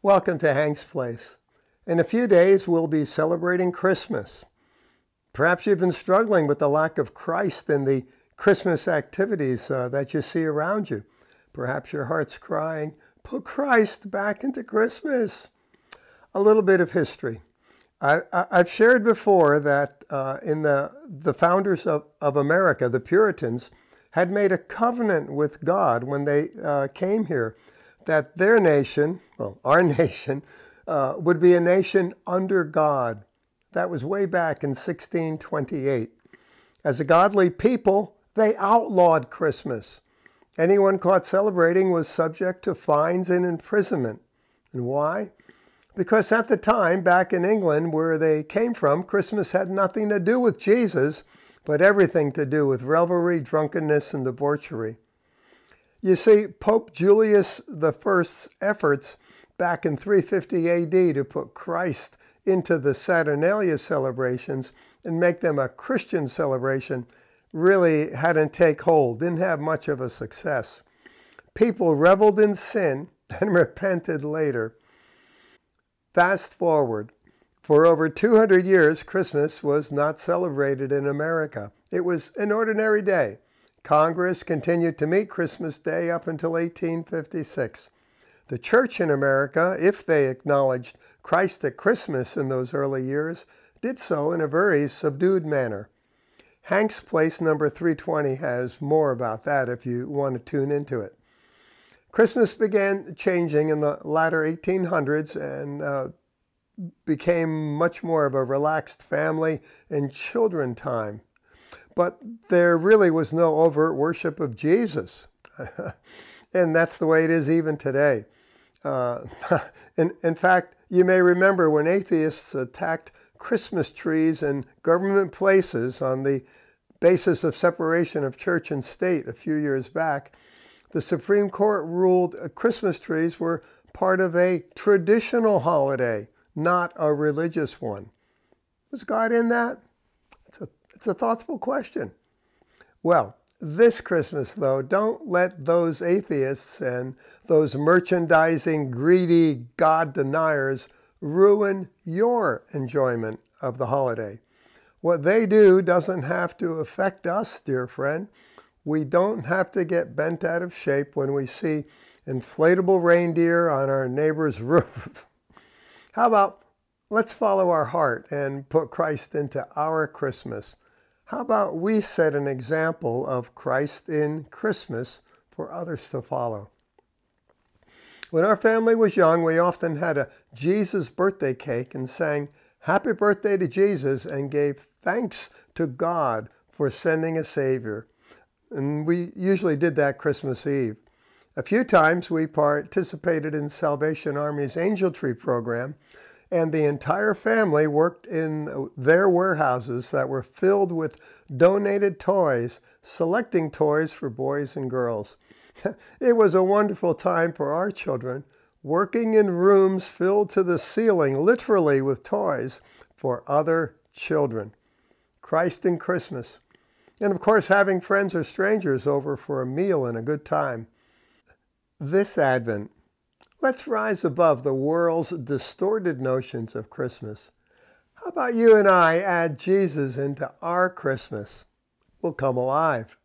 Welcome to Hank's Place. In a few days, we'll be celebrating Christmas. Perhaps you've been struggling with the lack of Christ in the Christmas activities uh, that you see around you. Perhaps your heart's crying, put Christ back into Christmas. A little bit of history. I, have shared before that uh, in the, the founders of, of America, the Puritans, had made a covenant with God when they uh, came here that their nation, well, our nation, uh, would be a nation under God. That was way back in 1628. As a godly people, they outlawed Christmas. Anyone caught celebrating was subject to fines and imprisonment. And why? Because at the time, back in England, where they came from, Christmas had nothing to do with Jesus, but everything to do with revelry, drunkenness, and debauchery. You see, Pope Julius I's efforts back in 350 AD to put Christ into the Saturnalia celebrations and make them a Christian celebration really hadn't take hold, didn't have much of a success. People reveled in sin and repented later. Fast forward. For over 200 years, Christmas was not celebrated in America. It was an ordinary day. Congress continued to meet Christmas Day up until 1856. The church in America, if they acknowledged Christ at Christmas in those early years, did so in a very subdued manner. Hank's Place number 320 has more about that if you want to tune into it. Christmas began changing in the latter 1800s and uh, became much more of a relaxed family and children time. But there really was no overt worship of Jesus. and that's the way it is even today. Uh, in, in fact, you may remember when atheists attacked Christmas trees in government places on the basis of separation of church and state a few years back, the Supreme Court ruled Christmas trees were part of a traditional holiday, not a religious one. Was God in that? It's a it's a thoughtful question. Well, this Christmas, though, don't let those atheists and those merchandising, greedy God deniers ruin your enjoyment of the holiday. What they do doesn't have to affect us, dear friend. We don't have to get bent out of shape when we see inflatable reindeer on our neighbor's roof. How about let's follow our heart and put Christ into our Christmas? How about we set an example of Christ in Christmas for others to follow? When our family was young, we often had a Jesus birthday cake and sang happy birthday to Jesus and gave thanks to God for sending a Savior. And we usually did that Christmas Eve. A few times we participated in Salvation Army's Angel Tree program, and the entire family worked in their warehouses that were filled with donated toys, selecting toys for boys and girls. it was a wonderful time for our children, working in rooms filled to the ceiling, literally with toys for other children. Christ in Christmas. And of course, having friends or strangers over for a meal and a good time. This Advent, Let's rise above the world's distorted notions of Christmas. How about you and I add Jesus into our Christmas? We'll come alive.